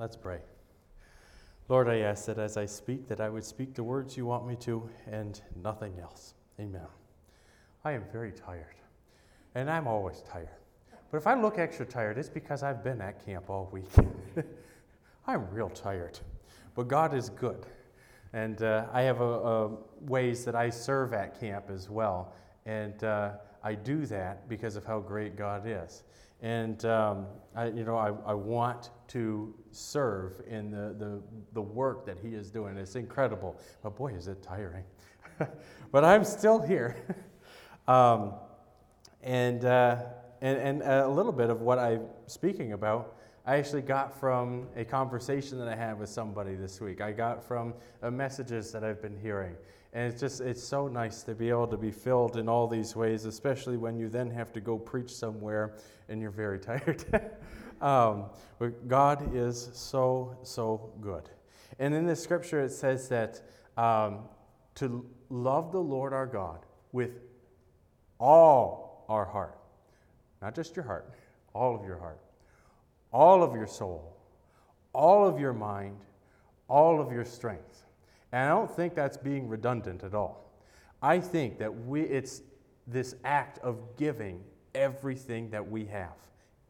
Let's pray. Lord, I ask that as I speak, that I would speak the words you want me to and nothing else. Amen. I am very tired, and I'm always tired. But if I look extra tired, it's because I've been at camp all week. I'm real tired. But God is good. And uh, I have a, a ways that I serve at camp as well. And uh, I do that because of how great God is. And, um, I, you know, I, I want to serve in the, the, the work that He is doing. It's incredible. But boy, is it tiring. but I'm still here. um, and, uh, and, and a little bit of what I'm speaking about, I actually got from a conversation that I had with somebody this week. I got from uh, messages that I've been hearing. And it's just, it's so nice to be able to be filled in all these ways, especially when you then have to go preach somewhere and you're very tired. um, but God is so, so good. And in the scripture, it says that um, to love the Lord our God with all our heart, not just your heart, all of your heart, all of your soul, all of your mind, all of your strength. And I don't think that's being redundant at all. I think that we, it's this act of giving everything that we have.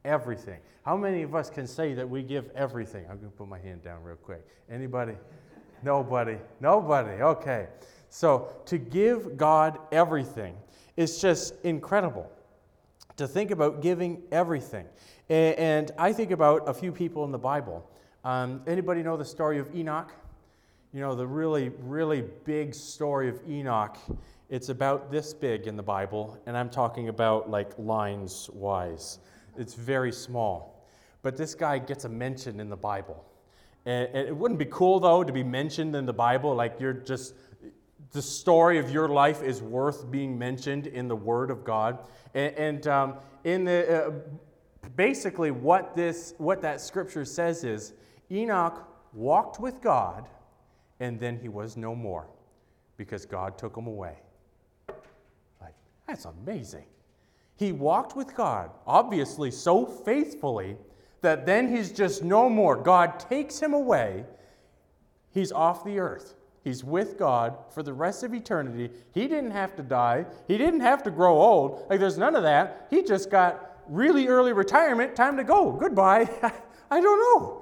Everything. How many of us can say that we give everything? I'm going to put my hand down real quick. Anybody? Nobody. Nobody. Okay. So to give God everything is just incredible. To think about giving everything. And I think about a few people in the Bible. Um, anybody know the story of Enoch? You know, the really, really big story of Enoch. It's about this big in the Bible, and I'm talking about like lines wise. It's very small. But this guy gets a mention in the Bible. And, and it wouldn't be cool, though, to be mentioned in the Bible. Like you're just, the story of your life is worth being mentioned in the Word of God. And, and um, in the, uh, basically, what, this, what that scripture says is Enoch walked with God and then he was no more because God took him away. Like, that's amazing. He walked with God, obviously so faithfully that then he's just no more. God takes him away. He's off the earth. He's with God for the rest of eternity. He didn't have to die. He didn't have to grow old. Like, there's none of that. He just got really early retirement. Time to go. Goodbye. I don't know.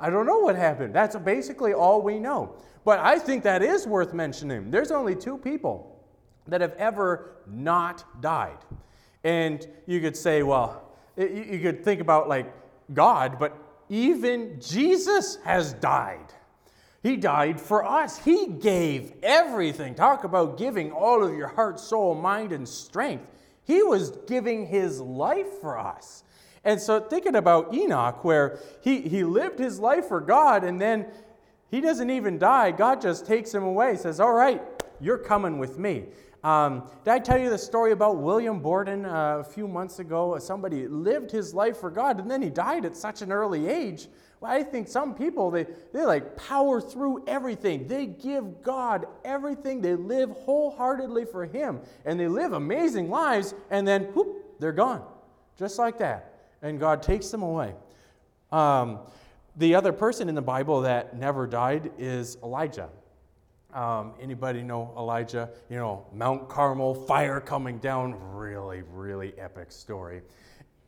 I don't know what happened. That's basically all we know. But I think that is worth mentioning. There's only two people that have ever not died. And you could say, well, you could think about like God, but even Jesus has died. He died for us. He gave everything. Talk about giving all of your heart, soul, mind, and strength. He was giving his life for us. And so, thinking about Enoch, where he, he lived his life for God and then he doesn't even die. God just takes him away, says, All right, you're coming with me. Um, did I tell you the story about William Borden uh, a few months ago? Somebody lived his life for God and then he died at such an early age. Well, I think some people, they, they like power through everything. They give God everything. They live wholeheartedly for Him. And they live amazing lives, and then, whoop, they're gone. Just like that. And God takes them away. Um, the other person in the Bible that never died is Elijah. Um, anybody know Elijah? You know, Mount Carmel, fire coming down, really, really epic story.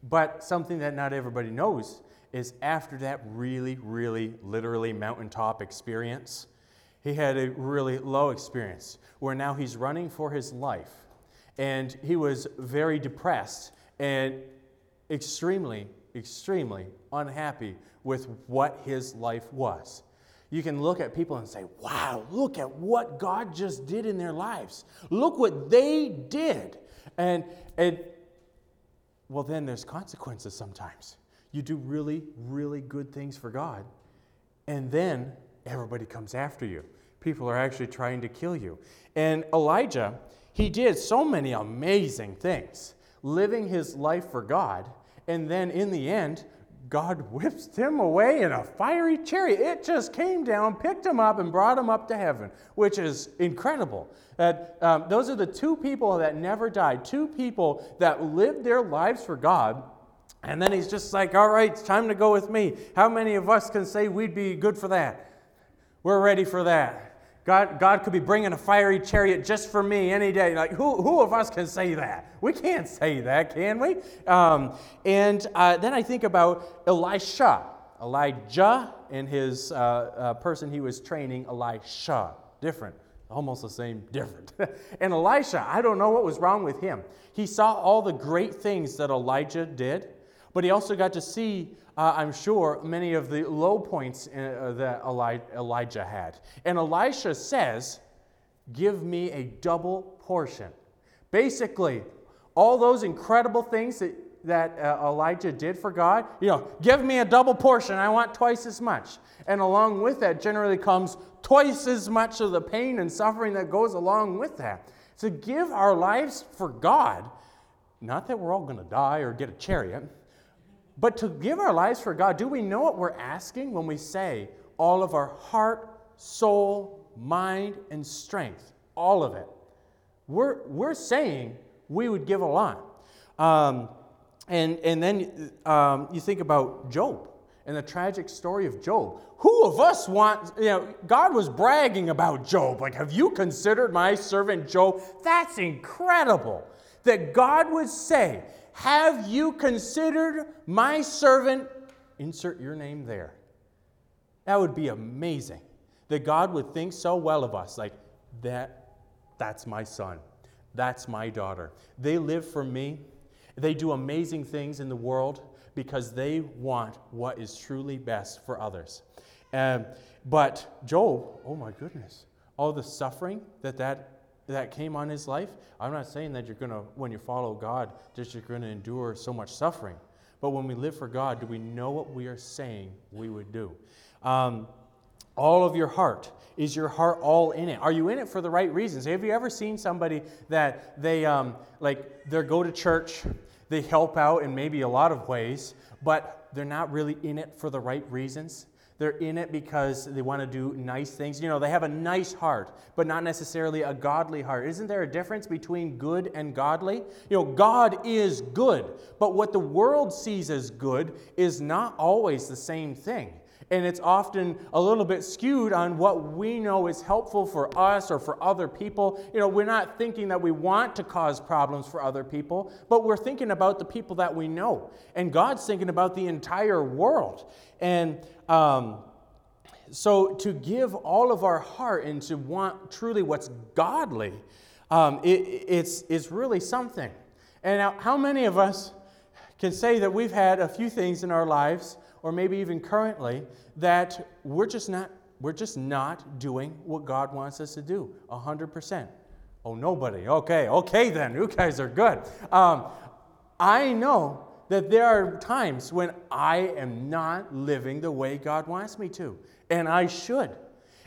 But something that not everybody knows is after that really, really, literally mountaintop experience, he had a really low experience where now he's running for his life. And he was very depressed and extremely, extremely unhappy with what his life was. You can look at people and say, wow, look at what God just did in their lives. Look what they did. And, and well, then there's consequences sometimes. You do really, really good things for God, and then everybody comes after you. People are actually trying to kill you. And Elijah, he did so many amazing things, living his life for God, and then in the end, God whips him away in a fiery chariot. It just came down, picked him up, and brought him up to heaven, which is incredible. That um, those are the two people that never died, two people that lived their lives for God, And then he's just like, all right, it's time to go with me. How many of us can say we'd be good for that? We're ready for that. God, God could be bringing a fiery chariot just for me any day. Like, who, who of us can say that? We can't say that, can we? Um, and uh, then I think about Elisha. Elijah and his uh, uh, person he was training, Elisha. Different. Almost the same, different. and Elisha, I don't know what was wrong with him. He saw all the great things that Elijah did, but he also got to see uh, I'm sure, many of the low points uh, that Elijah had. And Elisha says, Give me a double portion. Basically, all those incredible things that, that uh, Elijah did for God, you know, give me a double portion. I want twice as much. And along with that, generally comes twice as much of the pain and suffering that goes along with that. To give our lives for God, not that we're all going to die or get a chariot but to give our lives for God, do we know what we're asking when we say all of our heart, soul, mind, and strength? All of it. We're, we're saying we would give a lot. Um, and, and then um, you think about Job and the tragic story of Job. Who of us want, you know, God was bragging about Job. Like, have you considered my servant Job? That's incredible that God would say, have you considered my servant? Insert your name there. That would be amazing. That God would think so well of us. Like, that, that's my son. That's my daughter. They live for me. They do amazing things in the world because they want what is truly best for others. Um, but Job, oh my goodness, all the suffering that that that came on his life. I'm not saying that you're going to, when you follow God, just you're going to endure so much suffering. But when we live for God, do we know what we are saying we would do? Um, all of your heart. Is your heart all in it? Are you in it for the right reasons? Have you ever seen somebody that they, um, like, they go to church, they help out in maybe a lot of ways, but they're not really in it for the right reasons? They're in it because they want to do nice things. You know, they have a nice heart, but not necessarily a godly heart. Isn't there a difference between good and godly? You know, God is good, but what the world sees as good is not always the same thing and it's often a little bit skewed on what we know is helpful for us or for other people. You know, we're not thinking that we want to cause problems for other people, but we're thinking about the people that we know. And God's thinking about the entire world. And um, so to give all of our heart and to want truly what's godly, um, it, it's, it's really something. And how many of us can say that we've had a few things in our lives or maybe even currently, that we're just not, we're just not doing what God wants us to do 100%. Oh, nobody. Okay, okay then. You guys are good. Um, I know that there are times when I am not living the way God wants me to, and I should.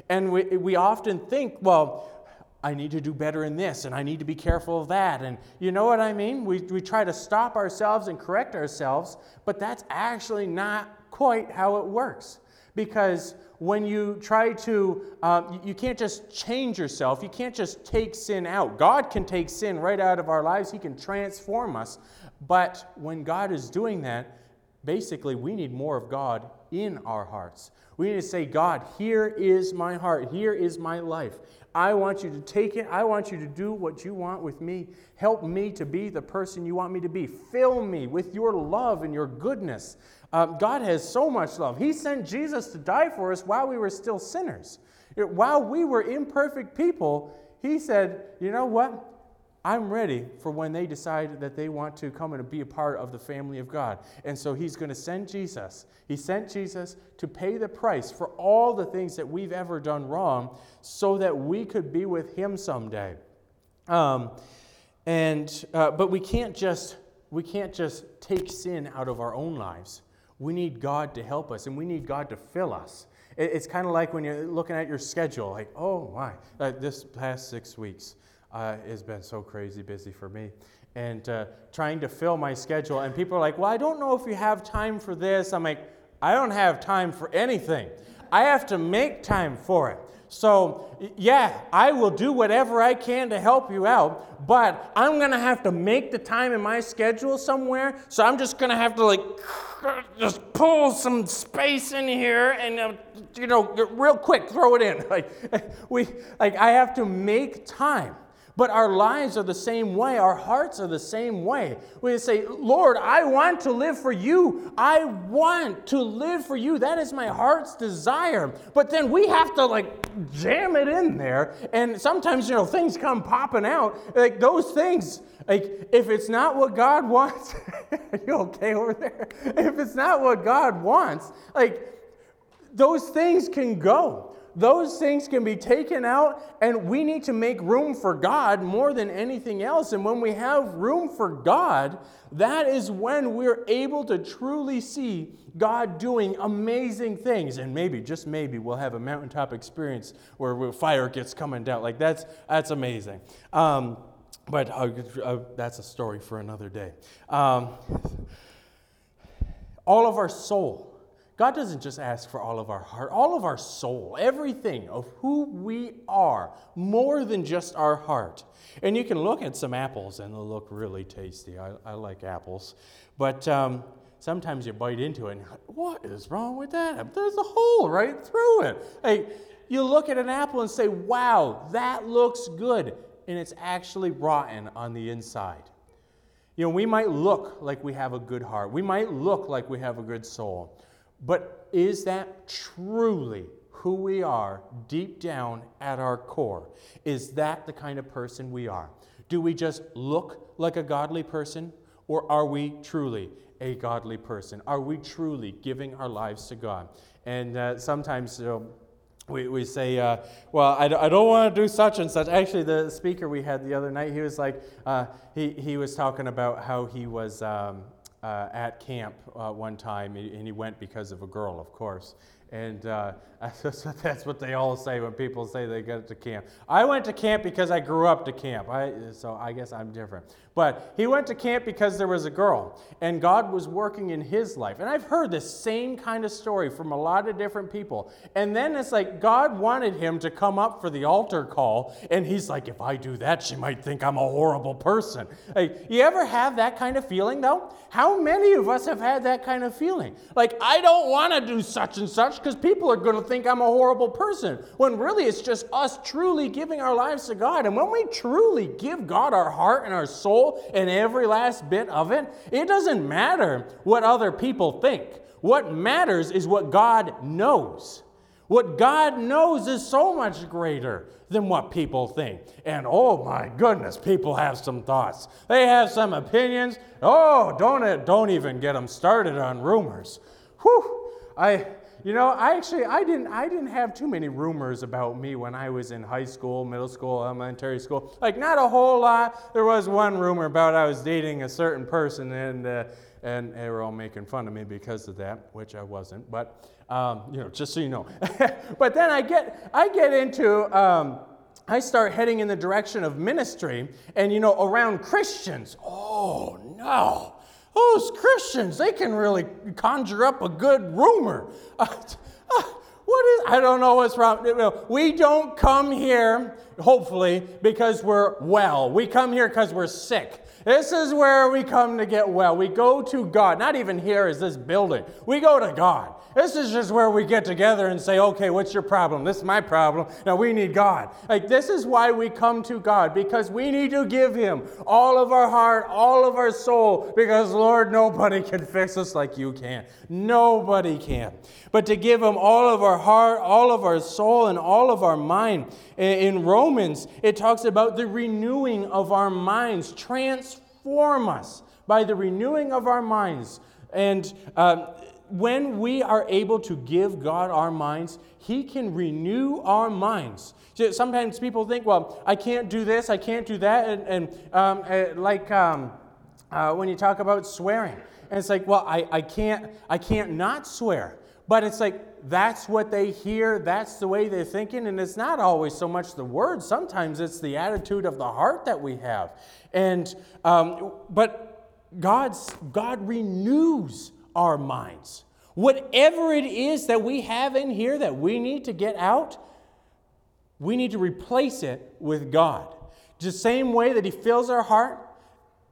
And we, we often think, well, I need to do better in this, and I need to be careful of that. And you know what I mean? We, we try to stop ourselves and correct ourselves, but that's actually not quite how it works. Because when you try to, um, you can't just change yourself, you can't just take sin out. God can take sin right out of our lives, He can transform us. But when God is doing that, basically, we need more of God in our hearts. We need to say, God, here is my heart, here is my life. I want you to take it. I want you to do what you want with me. Help me to be the person you want me to be. Fill me with your love and your goodness. Um, God has so much love. He sent Jesus to die for us while we were still sinners. While we were imperfect people, He said, You know what? I'm ready for when they decide that they want to come and be a part of the family of God. And so He's going to send Jesus. He sent Jesus to pay the price for all the things that we've ever done wrong so that we could be with Him someday. Um, and, uh, but we can't just we can't just take sin out of our own lives. We need God to help us and we need God to fill us. It's kind of like when you're looking at your schedule, like, oh my, this past six weeks uh, has been so crazy busy for me. And uh, trying to fill my schedule, and people are like, well, I don't know if you have time for this. I'm like, I don't have time for anything. I have to make time for it. so, yeah, I will do whatever I can to help you out, but I'm going to have to make the time in my schedule somewhere. So I'm just going to have to, like, just pull some space in here and, uh, you know, real quick, throw it in. Like, we, like, I have to make time. But our lives are the same way. Our hearts are the same way. We say, Lord, I want to live for you. I want to live for you. That is my heart's desire. But then we have to like jam it in there. And sometimes, you know, things come popping out. Like those things, like if it's not what God wants, are you okay over there? If it's not what God wants, like those things can go those things can be taken out, and we need to make room for God more than anything else. And when we have room for God, that is when we're able to truly see God doing amazing things. And maybe, just maybe, we'll have a mountaintop experience where fire gets coming down. Like, that's, that's amazing. Um, but uh, uh, that's a story for another day. Um, all of our soul God doesn't just ask for all of our heart, all of our soul, everything of who we are, more than just our heart. And you can look at some apples and they'll look really tasty. I, I like apples. But um, sometimes you bite into it and you're like, what is wrong with that? There's a hole right through it. Hey, you look at an apple and say, wow, that looks good. And it's actually rotten on the inside. You know, we might look like we have a good heart. We might look like we have a good soul. But is that truly who we are deep down at our core? Is that the kind of person we are? Do we just look like a godly person, or are we truly a godly person? Are we truly giving our lives to God? And uh, sometimes you know, we, we say, uh, well, I, I don't want to do such and such. Actually, the speaker we had the other night, he was like, uh, he, he was talking about how he was. Um, uh, at camp uh, one time, and he went because of a girl, of course. And uh, that's what they all say when people say they go to camp. I went to camp because I grew up to camp, I, so I guess I'm different. But he went to camp because there was a girl, and God was working in his life. And I've heard this same kind of story from a lot of different people. And then it's like God wanted him to come up for the altar call, and he's like, if I do that, she might think I'm a horrible person. Like, you ever have that kind of feeling, though? How many of us have had that kind of feeling? Like, I don't want to do such and such because people are going to think I'm a horrible person. When really it's just us truly giving our lives to God. And when we truly give God our heart and our soul and every last bit of it, it doesn't matter what other people think. What matters is what God knows. What God knows is so much greater than what people think. And oh my goodness, people have some thoughts. They have some opinions. Oh, don't, don't even get them started on rumors. Whew. I, you know, I actually I didn't I didn't have too many rumors about me when I was in high school, middle school, elementary school. Like not a whole lot. There was one rumor about I was dating a certain person, and uh, and they were all making fun of me because of that, which I wasn't. But um, you know, just so you know. but then I get I get into. Um, I start heading in the direction of ministry, and you know, around Christians. Oh no! Those Christians, they can really conjure up a good rumor. Uh, what is, I don't know what's wrong. We don't come here, hopefully, because we're well. We come here because we're sick. This is where we come to get well. We go to God. Not even here is this building. We go to God. This is just where we get together and say, okay, what's your problem? This is my problem. Now we need God. Like, this is why we come to God, because we need to give Him all of our heart, all of our soul, because, Lord, nobody can fix us like you can. Nobody can. But to give Him all of our heart, all of our soul, and all of our mind. In Romans, it talks about the renewing of our minds, transform us by the renewing of our minds. And uh, when we are able to give God our minds, He can renew our minds. Sometimes people think, well, I can't do this, I can't do that. And, and um, uh, like um, uh, when you talk about swearing, and it's like, well, I, I, can't, I can't not swear. But it's like, that's what they hear, that's the way they're thinking, and it's not always so much the words. Sometimes it's the attitude of the heart that we have. And, um, but God's, God renews our minds. Whatever it is that we have in here that we need to get out, we need to replace it with God. The same way that He fills our heart,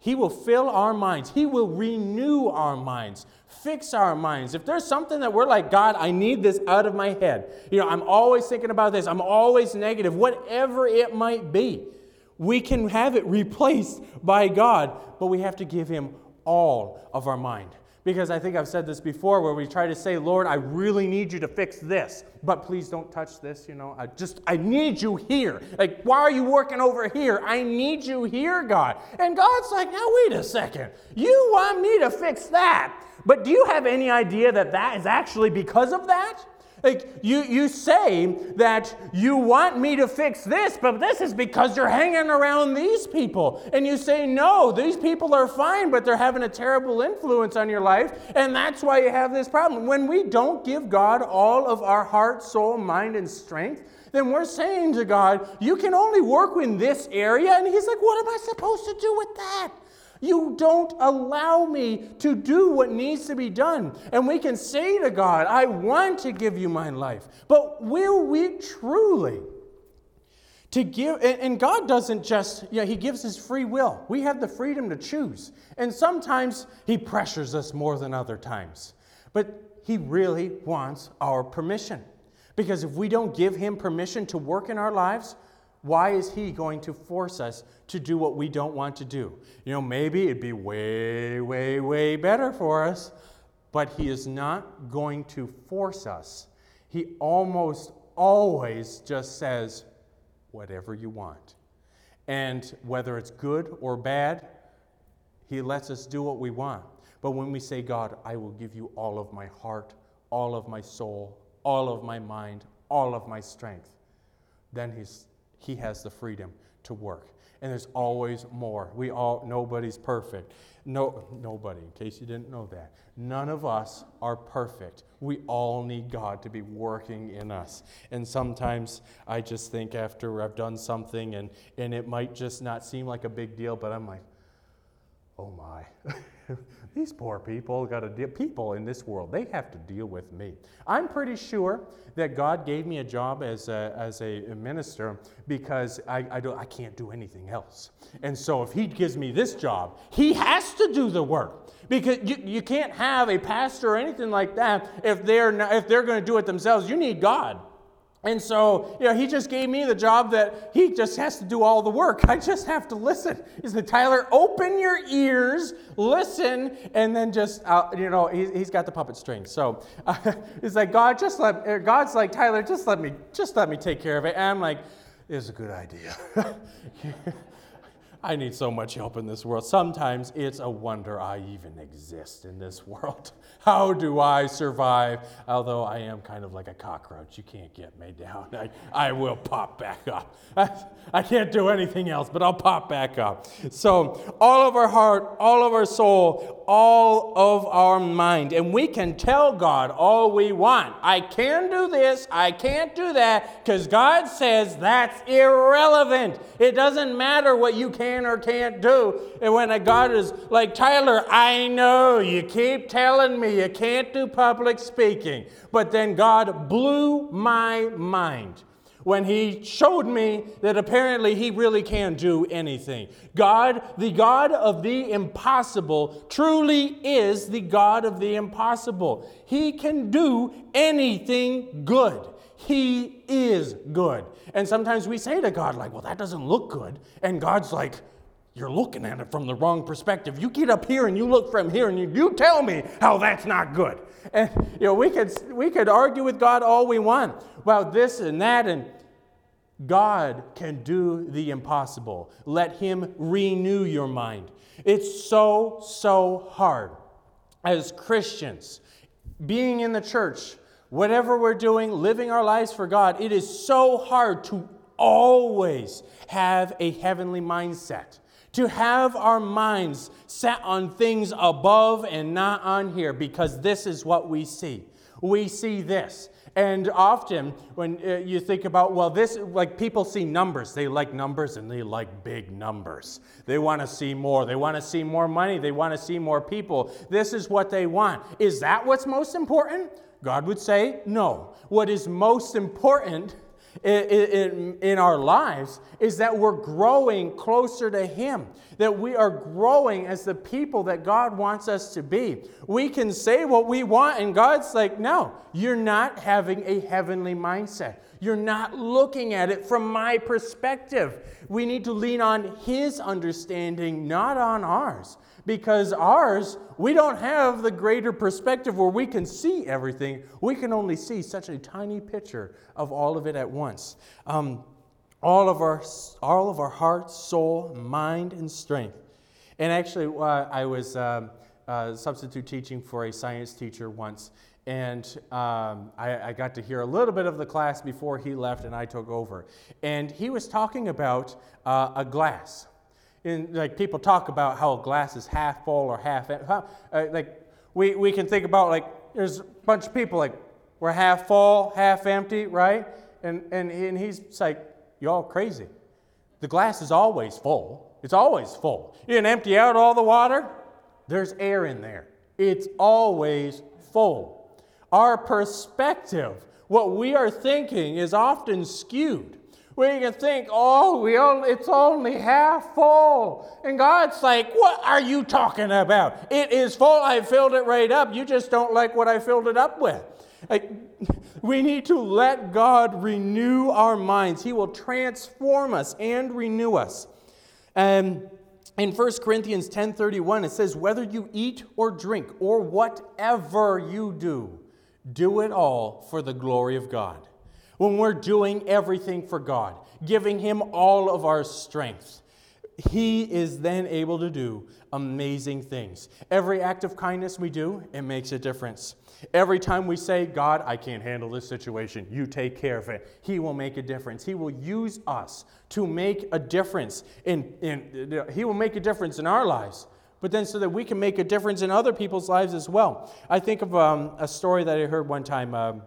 He will fill our minds. He will renew our minds, fix our minds. If there's something that we're like, God, I need this out of my head, you know, I'm always thinking about this, I'm always negative, whatever it might be, we can have it replaced by God, but we have to give Him all of our mind. Because I think I've said this before where we try to say, Lord, I really need you to fix this, but please don't touch this, you know. I just, I need you here. Like, why are you working over here? I need you here, God. And God's like, now wait a second. You want me to fix that. But do you have any idea that that is actually because of that? Like you, you say that you want me to fix this, but this is because you're hanging around these people. And you say, no, these people are fine, but they're having a terrible influence on your life, and that's why you have this problem. When we don't give God all of our heart, soul, mind, and strength, then we're saying to God, you can only work in this area. And He's like, what am I supposed to do with that? You don't allow me to do what needs to be done. And we can say to God, I want to give you my life. But will we truly? To give, and God doesn't just, you know, He gives His free will. We have the freedom to choose. And sometimes He pressures us more than other times. But He really wants our permission. Because if we don't give Him permission to work in our lives, why is he going to force us to do what we don't want to do? You know, maybe it'd be way, way, way better for us, but he is not going to force us. He almost always just says, whatever you want. And whether it's good or bad, he lets us do what we want. But when we say, God, I will give you all of my heart, all of my soul, all of my mind, all of my strength, then he's he has the freedom to work. And there's always more. We all, nobody's perfect. No, nobody, in case you didn't know that. None of us are perfect. We all need God to be working in us. And sometimes I just think after I've done something and, and it might just not seem like a big deal, but I'm like, oh my. These poor people got to deal, people in this world, they have to deal with me. I'm pretty sure that God gave me a job as a, as a minister because I, I, don't, I can't do anything else. And so if He gives me this job, He has to do the work. Because you, you can't have a pastor or anything like that if they're, if they're going to do it themselves. You need God. And so, you know, he just gave me the job that he just has to do all the work. I just have to listen. He said, Tyler, open your ears, listen, and then just, uh, you know, he, he's got the puppet string. So uh, he's like, God, just let, uh, God's like, Tyler, just let me, just let me take care of it. And I'm like, it's a good idea. I need so much help in this world. Sometimes it's a wonder I even exist in this world. How do I survive? Although I am kind of like a cockroach. You can't get me down. I, I will pop back up. I, I can't do anything else, but I'll pop back up. So, all of our heart, all of our soul, all of our mind. And we can tell God all we want. I can do this, I can't do that, because God says that's irrelevant. It doesn't matter what you can or can't do. And when a God is like, Tyler, I know you keep telling me you can't do public speaking. But then God blew my mind when he showed me that apparently he really can do anything. God, the God of the impossible, truly is the God of the impossible. He can do anything good. He is good. And sometimes we say to God, like, well, that doesn't look good. And God's like, you're looking at it from the wrong perspective. You get up here and you look from here and you, you tell me how that's not good. And you know, we could we could argue with God all we want about this and that, and God can do the impossible. Let Him renew your mind. It's so, so hard as Christians, being in the church, whatever we're doing, living our lives for God, it is so hard to always have a heavenly mindset to have our minds set on things above and not on here because this is what we see. We see this. And often, when uh, you think about, well, this, like people see numbers. They like numbers and they like big numbers. They want to see more. They want to see more money. They want to see more people. This is what they want. Is that what's most important? God would say, no. What is most important in, in, in our lives is that we're growing closer to Him, that we are growing as the people that God wants us to be. We can say what we want, and God's like, no, you're not having a heavenly mindset. You're not looking at it from my perspective. We need to lean on His understanding, not on ours because ours, we don't have the greater perspective where we can see everything. We can only see such a tiny picture of all of it at once. Um, all of our, all of our heart, soul, mind, and strength. And actually, uh, I was uh, uh, substitute teaching for a science teacher once, and um, I, I, got to hear a little bit of the class before he left and I took over. And he was talking about uh, a glass in, like people talk about how a glass is half full or half uh, like we, we can think about like there's a bunch of people like we're half full half empty right? And, and, and he's like you're all crazy. The glass is always full. It's always full. You can empty out all the water? There's air in there. It's always full. Our perspective what we are thinking is often skewed where you can think, oh, we it's only half full. And God's like, what are you talking about? It is full. I filled it right up. You just don't like what I filled it up with. We need to let God renew our minds. He will transform us and renew us. And in 1 Corinthians 10:31 it says whether you eat or drink or whatever you do do it all for the glory of God when we're doing everything for God, giving Him all of our strength, He is then able to do amazing things. Every act of kindness we do, it makes a difference. Every time we say, God, I can't handle this situation, you take care of it, He will make a difference. He will use us to make a difference in, in He will make a difference in our lives but then so that we can make a difference in other people's lives as well. I think of um, a story that I heard one time. Um,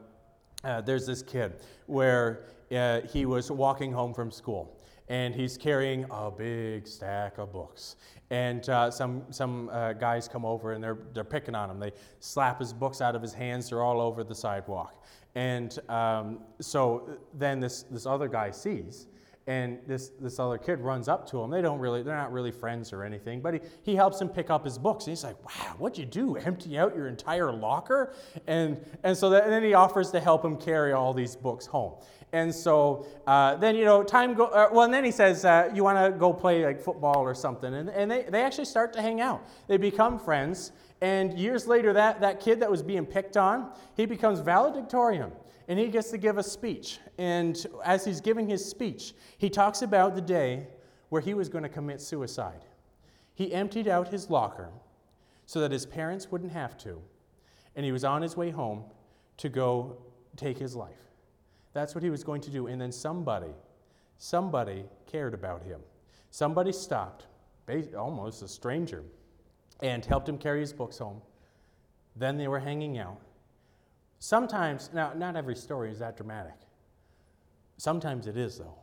uh, there's this kid where uh, he was walking home from school and he's carrying a big stack of books. And uh, some, some uh, guys come over and they're, they're picking on him. They slap his books out of his hands, they're all over the sidewalk. And um, so then this, this other guy sees and this, this other kid runs up to him. They don't really, they're not really friends or anything, but he, he helps him pick up his books. And he's like, wow, what'd you do? Empty out your entire locker? And, and so that, and then he offers to help him carry all these books home. And so uh, then, you know, time go, uh, well, and then he says, uh, you want to go play like football or something. And, and they, they actually start to hang out. They become friends. And years later, that, that kid that was being picked on, he becomes valedictorian and he gets to give a speech. And as he's giving his speech, he talks about the day where he was going to commit suicide. He emptied out his locker so that his parents wouldn't have to, and he was on his way home to go take his life. That's what he was going to do. And then somebody, somebody cared about him. Somebody stopped, almost a stranger, and helped him carry his books home. Then they were hanging out. Sometimes, now, not every story is that dramatic. Sometimes it is, though.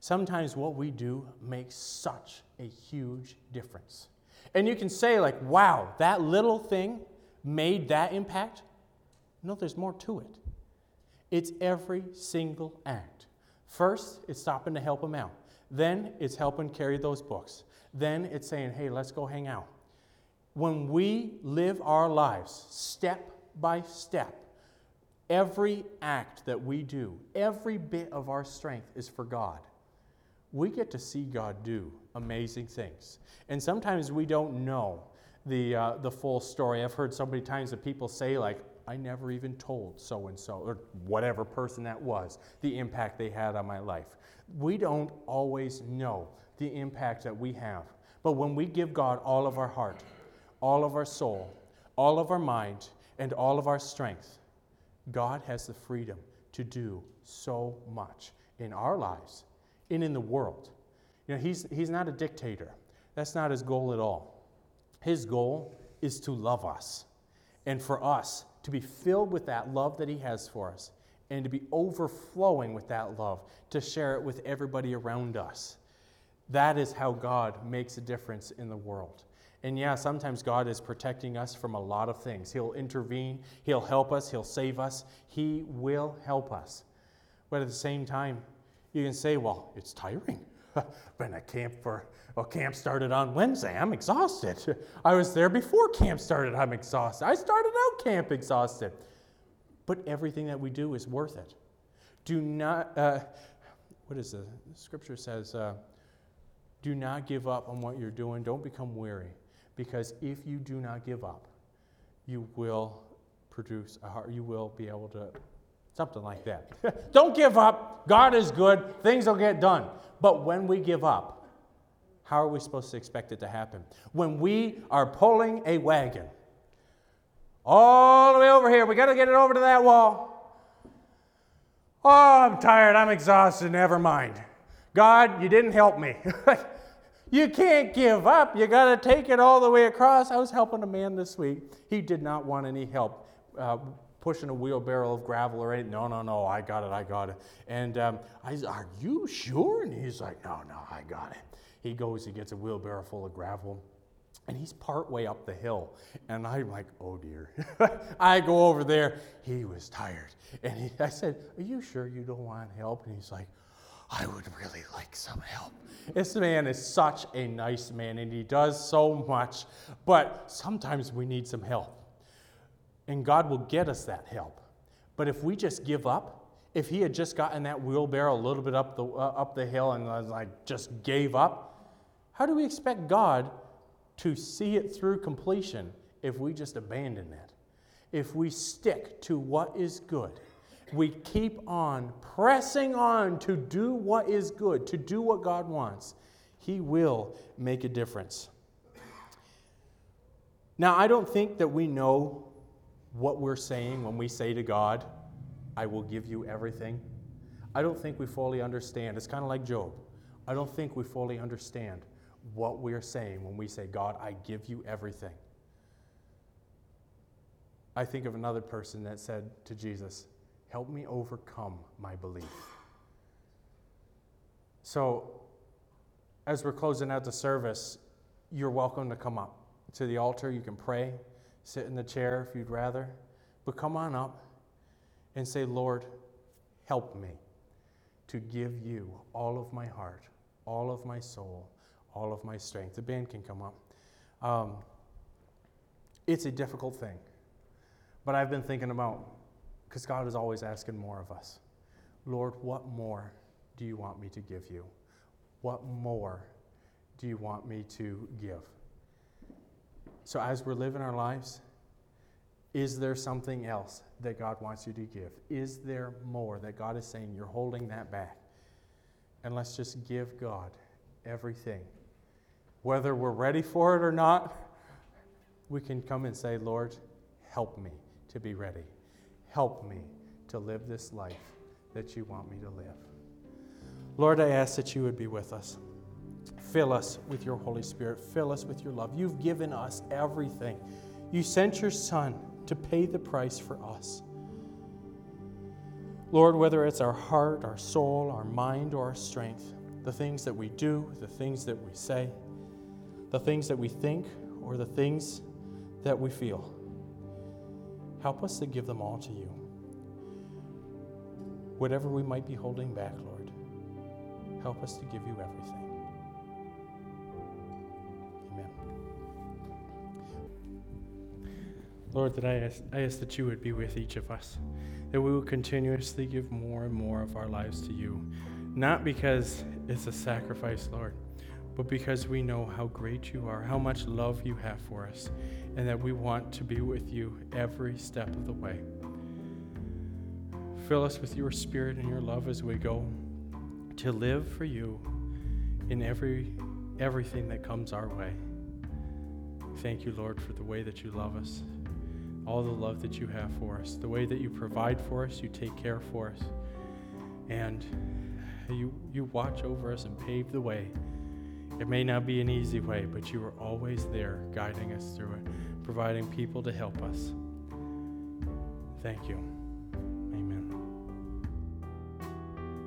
Sometimes what we do makes such a huge difference. And you can say, like, wow, that little thing made that impact. No, there's more to it. It's every single act. First, it's stopping to help them out. Then, it's helping carry those books. Then, it's saying, hey, let's go hang out. When we live our lives step by step, Every act that we do, every bit of our strength is for God. We get to see God do amazing things. And sometimes we don't know the, uh, the full story. I've heard so many times that people say, like, I never even told so and so, or whatever person that was, the impact they had on my life. We don't always know the impact that we have. But when we give God all of our heart, all of our soul, all of our mind, and all of our strength, God has the freedom to do so much in our lives and in the world. You know, he's, he's not a dictator. That's not his goal at all. His goal is to love us and for us to be filled with that love that he has for us and to be overflowing with that love, to share it with everybody around us. That is how God makes a difference in the world. And yeah, sometimes God is protecting us from a lot of things. He'll intervene, He'll help us, He'll save us, He will help us. But at the same time, you can say, well, it's tiring. Been at camp for, well, camp started on Wednesday. I'm exhausted. I was there before camp started. I'm exhausted. I started out camp exhausted. But everything that we do is worth it. Do not, uh, what is the, scripture says, uh, do not give up on what you're doing. Don't become weary. Because if you do not give up, you will produce a heart, you will be able to, something like that. Don't give up. God is good. Things will get done. But when we give up, how are we supposed to expect it to happen? When we are pulling a wagon all the way over here, we got to get it over to that wall. Oh, I'm tired. I'm exhausted. Never mind. God, you didn't help me. You can't give up. You got to take it all the way across. I was helping a man this week. He did not want any help uh, pushing a wheelbarrow of gravel or anything. No, no, no, I got it, I got it. And um, I said, Are you sure? And he's like, No, no, I got it. He goes, he gets a wheelbarrow full of gravel. And he's part way up the hill. And I'm like, oh dear. I go over there. He was tired. And he, I said, Are you sure you don't want help? And he's like, I would really like some help. This man is such a nice man and he does so much, but sometimes we need some help. And God will get us that help. But if we just give up, if he had just gotten that wheelbarrow a little bit up the, uh, up the hill and like just gave up, how do we expect God to see it through completion if we just abandon that? If we stick to what is good we keep on pressing on to do what is good, to do what God wants, He will make a difference. Now, I don't think that we know what we're saying when we say to God, I will give you everything. I don't think we fully understand. It's kind of like Job. I don't think we fully understand what we're saying when we say, God, I give you everything. I think of another person that said to Jesus, Help me overcome my belief. So, as we're closing out the service, you're welcome to come up to the altar. You can pray, sit in the chair if you'd rather, but come on up and say, Lord, help me to give you all of my heart, all of my soul, all of my strength. The band can come up. Um, it's a difficult thing, but I've been thinking about because God is always asking more of us. Lord, what more do you want me to give you? What more do you want me to give? So, as we're living our lives, is there something else that God wants you to give? Is there more that God is saying you're holding that back? And let's just give God everything. Whether we're ready for it or not, we can come and say, Lord, help me to be ready. Help me to live this life that you want me to live. Lord, I ask that you would be with us. Fill us with your Holy Spirit. Fill us with your love. You've given us everything. You sent your Son to pay the price for us. Lord, whether it's our heart, our soul, our mind, or our strength, the things that we do, the things that we say, the things that we think, or the things that we feel, Help us to give them all to you. Whatever we might be holding back, Lord, help us to give you everything. Amen. Lord, that I ask, I ask that you would be with each of us, that we will continuously give more and more of our lives to you, not because it's a sacrifice, Lord, but because we know how great you are, how much love you have for us, and that we want to be with you every step of the way. Fill us with your spirit and your love as we go to live for you in every everything that comes our way. Thank you, Lord, for the way that you love us, all the love that you have for us, the way that you provide for us, you take care for us, and you, you watch over us and pave the way it may not be an easy way, but you are always there guiding us through it, providing people to help us. Thank you.